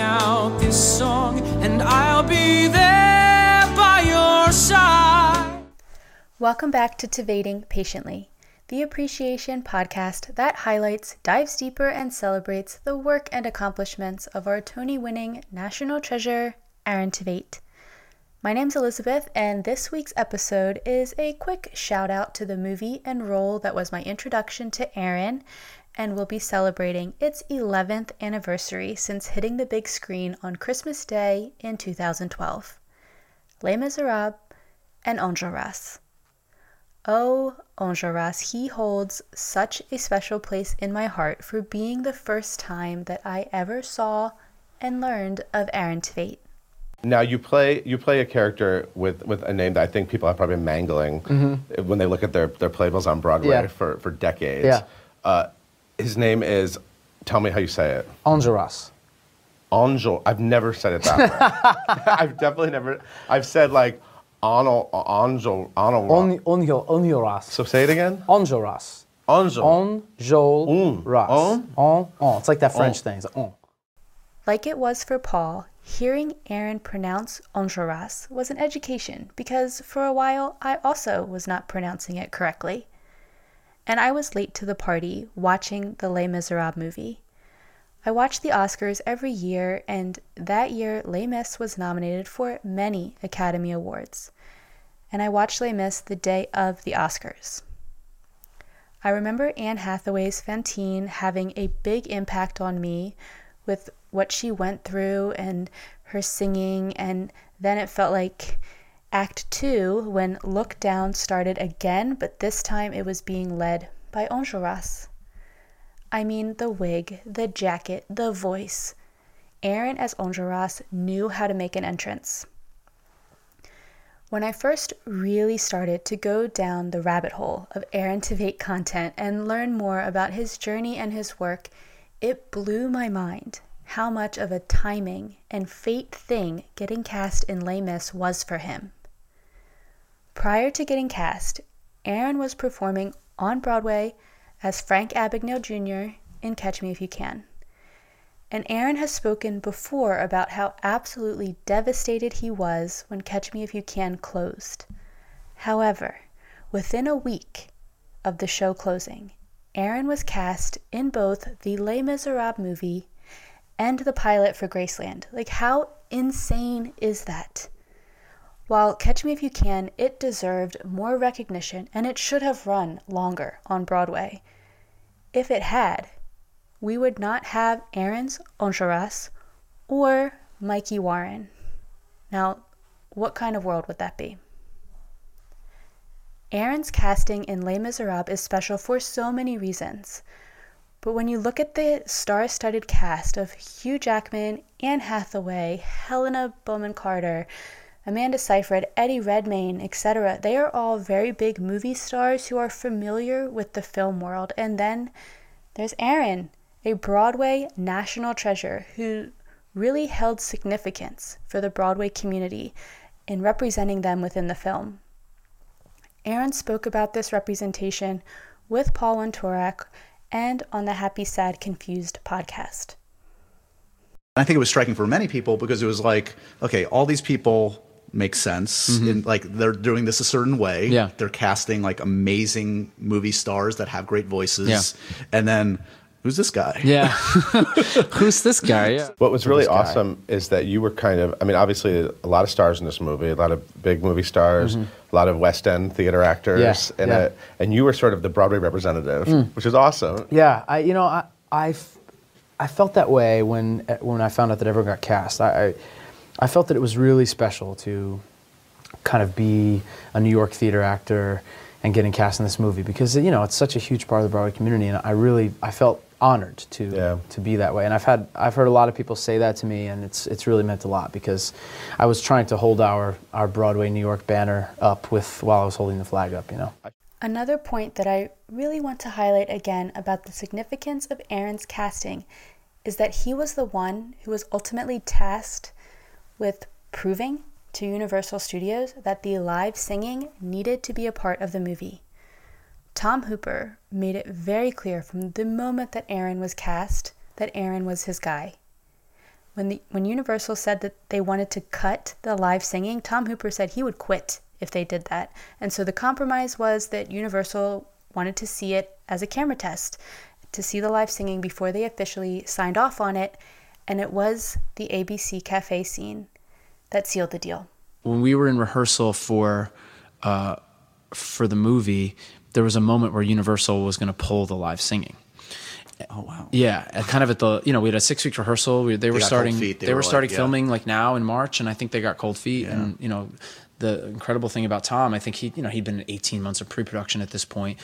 out this song, and I'll be there by your side. Welcome back to Tveiting Patiently, the appreciation podcast that highlights, dives deeper, and celebrates the work and accomplishments of our Tony winning national treasure, Aaron Tveit. My name's Elizabeth, and this week's episode is a quick shout out to the movie and role that was my introduction to Aaron and will be celebrating its 11th anniversary since hitting the big screen on Christmas Day in 2012. Les Miserables and Enjolras. Oh, Enjolras, he holds such a special place in my heart for being the first time that I ever saw and learned of Aaron Tveit. Now you play you play a character with, with a name that I think people are probably mangling when they look at their, their playbills on Broadway Yeah. for, for decades. Yeah. Uh, his name is, tell me how you say it. Enjolras. Angel. I've never said it that way. I've definitely never. I've said like Anil Angel Anil. On, onjo, Enjolras. So say it again. Enjolras. Angel. Enjolras. On. On. On. It's like that French On. thing. It's like, on. Like it was for Paul, hearing Aaron pronounce Enjolras was an education because for a while I also was not pronouncing it correctly. And I was late to the party watching the Les Miserables movie. I watch the Oscars every year, and that year Les Mis was nominated for many Academy Awards. And I watched Les Mis the day of the Oscars. I remember Anne Hathaway's Fantine having a big impact on me with what she went through and her singing, and then it felt like Act Two when Look Down started again, but this time it was being led by Enjolras. I mean, the wig, the jacket, the voice. Aaron as Enjolras knew how to make an entrance. When I first really started to go down the rabbit hole of Aaron Tveit content and learn more about his journey and his work, it blew my mind how much of a timing and fate thing getting cast in Les Mis was for him. Prior to getting cast, Aaron was performing on Broadway as Frank Abagnale Jr. in Catch Me If You Can. And Aaron has spoken before about how absolutely devastated he was when Catch Me If You Can closed. However, within a week of the show closing, Aaron was cast in both the Les Miserables movie and the pilot for Graceland. Like, how insane is that? While Catch Me If You Can, it deserved more recognition and it should have run longer on Broadway. If it had, we would not have Aaron's Enjolras or Mikey Warren. Now, what kind of world would that be? Aaron's casting in Les Miserables is special for so many reasons. But when you look at the star studded cast of Hugh Jackman, Anne Hathaway, Helena Bonham Carter, Amanda Seyfried, Eddie Redmayne, etc., they are all very big movie stars who are familiar with the film world. And then there's Aaron, a Broadway national treasure who really held significance for the Broadway community in representing them within the film. Aaron spoke about this representation with Paul Wontorek and on the Happy Sad Confused podcast. I think it was striking for many people because it was like, okay, all these people make sense in like they're doing this a certain way. Mm-hmm. Yeah. They're casting like amazing movie stars that have great voices. Yeah. And then who's this guy? Yeah. Who's this guy? Yeah. What was really this guy. awesome is that you were kind of, I mean, obviously a lot of stars in this movie, a lot of big movie stars, a lot of West End theater actors, Mm-hmm. Yeah, and, yeah. uh and you were sort of the Broadway representative, Mm. which is awesome. Yeah, I you know I. I felt that way when when I found out that everyone got cast. I, I I felt that it was really special to kind of be a New York theater actor and getting cast in this movie because you know it's such a huge part of the Broadway community, and I really I felt honored to Yeah. to be that way. And I've had I've heard a lot of people say that to me, and it's it's really meant a lot because I was trying to hold our our Broadway New York banner up with while I was holding the flag up. You know. Another point that I really want to highlight again about the significance of Aaron's casting is that he was the one who was ultimately tasked with proving to Universal Studios that the live singing needed to be a part of the movie. Tom Hooper made it very clear from the moment that Aaron was cast that Aaron was his guy. when the when Universal said that they wanted to cut the live singing, Tom Hooper said he would quit if they did that. And so the compromise was that Universal wanted to see it as a camera test, to see the live singing before they officially signed off on it, and it was the ABC cafe scene that sealed the deal. When we were in rehearsal for uh, for the movie, there was a moment where Universal was going to pull the live singing. Oh wow. Yeah, kind of at the you know we had a six week rehearsal. We, they were starting feet. they, They were were starting like, yeah. filming like now in March, and I think they got cold feet. And you know, the incredible thing about Tom, I think he you know he'd been eighteen months of pre production at this point,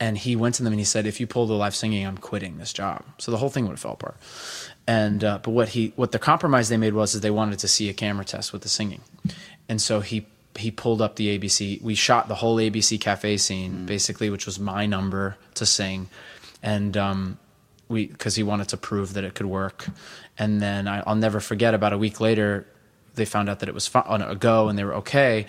and he went to them and he said, if you pull the live singing, I'm quitting this job. So the whole thing would have fell apart. And uh, but what he what the compromise they made was is they wanted to see a camera test with the singing, and so he he pulled up the ABC. We shot the whole ABC cafe scene basically, which was my number to sing, and um, we because he wanted to prove that it could work. And then I, I'll never forget. About a week later, they found out that it was on a go, and they were okay.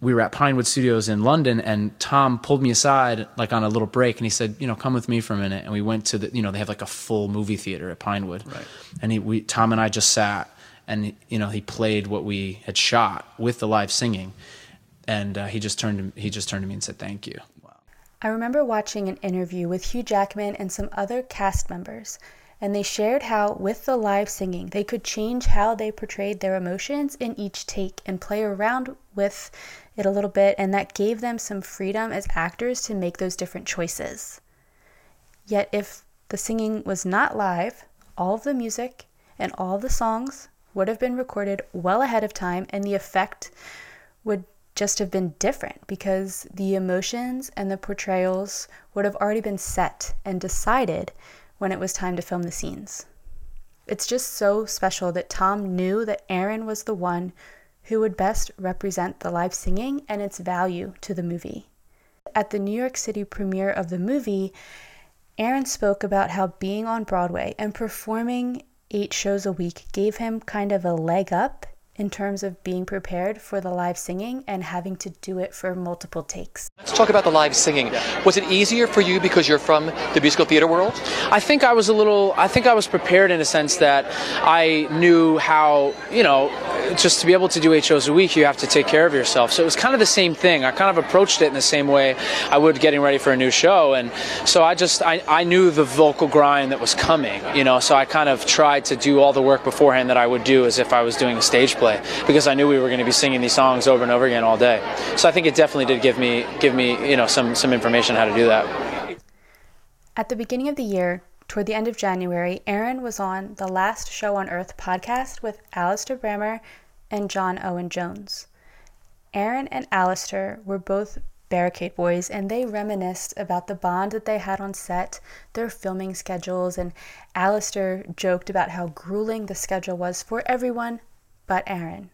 We were at Pinewood Studios in London, and Tom pulled me aside like on a little break, and he said, "You know, come with me for a minute." And we went to the, you know, they have like a full movie theater at Pinewood, Right. And he, we, Tom and I just sat, and you know, he played what we had shot with the live singing, and uh, he just turned, to, he just turned to me and said, "Thank you." Wow. I remember watching an interview with Hugh Jackman and some other cast members, and they shared how, with the live singing, they could change how they portrayed their emotions in each take and play around with it a little bit, and that gave them some freedom as actors to make those different choices. Yet, if the singing was not live, all of the music and all the songs would have been recorded well ahead of time, and the effect would just have been different because the emotions and the portrayals would have already been set and decided when it was time to film the scenes. It's just so special that Tom knew that Aaron was the one who would best represent the live singing and its value to the movie. At the New York City premiere of the movie, Aaron spoke about how being on Broadway and performing eight shows a week gave him kind of a leg up in terms of being prepared for the live singing and having to do it for multiple takes. Let's talk about the live singing. Was it easier for you because you're from the musical theater world? I think I was a little. I think I was prepared in a sense that I knew how you know just to be able to do eight shows a week, you have to take care of yourself. So it was kind of the same thing. I kind of approached it in the same way I would getting ready for a new show, and so I just I, I knew the vocal grind that was coming. You know, so I kind of tried to do all the work beforehand that I would do as if I was doing a stage play because I knew we were going to be singing these songs over and over again all day. So I think it definitely did give me give me you know some some information how to do that. At the beginning of the year, toward the end of January, Aaron was on the Last Show on Earth podcast with Alistair Brammer and John Owen Jones. Aaron and Alistair were both Barricade Boys, and they reminisced about the bond that they had on set, their filming schedules, and Alistair joked about how grueling the schedule was for everyone but Aaron.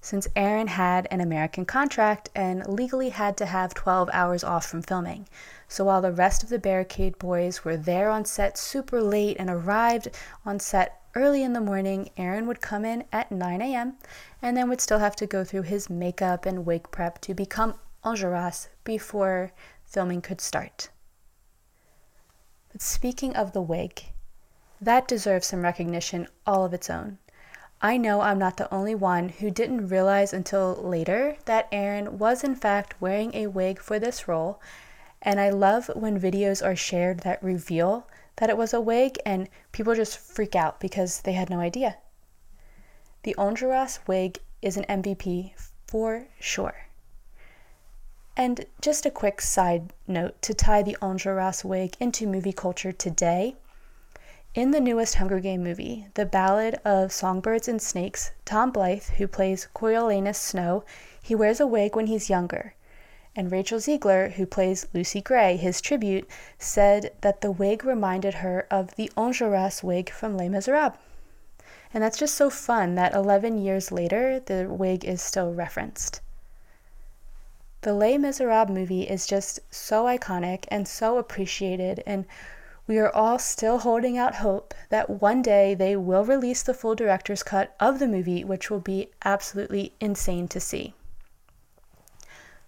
Since Aaron had an American contract and legally had to have 12 hours off from filming. So while the rest of the Barricade Boys were there on set super late and arrived on set early in the morning, Aaron would come in at 9 a.m. and then would still have to go through his makeup and wig prep to become Enjolras before filming could start. But speaking of the wig, that deserves some recognition all of its own. I know I'm not the only one who didn't realize until later that Aaron was in fact wearing a wig for this role, and I love when videos are shared that reveal that it was a wig and people just freak out because they had no idea. The Enjolras wig is an MVP for sure. And just a quick side note to tie the Enjolras wig into movie culture today. In the newest Hunger Game movie, The Ballad of Songbirds and Snakes, Tom Blythe, who plays Coriolanus Snow, he wears a wig when he's younger. And Rachel Zegler, who plays Lucy Gray, his tribute, said that the wig reminded her of the Enjolras wig from Les Miserables. And that's just so fun that 11 years later, the wig is still referenced. The Les Miserables movie is just so iconic and so appreciated, and we are all still holding out hope that one day they will release the full director's cut of the movie, which will be absolutely insane to see.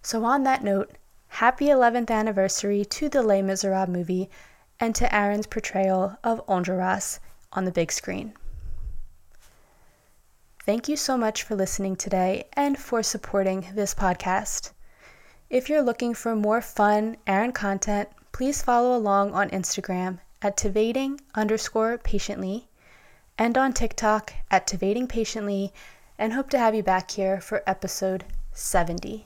So, on that note, happy 11th anniversary to the Les Miserables movie and to Aaron's portrayal of Enjolras on the big screen. Thank you so much for listening today and for supporting this podcast. If you're looking for more fun Aaron content, please follow along on Instagram at tveiting underscore patiently and on TikTok at tveiting patiently and hope to have you back here for episode 70.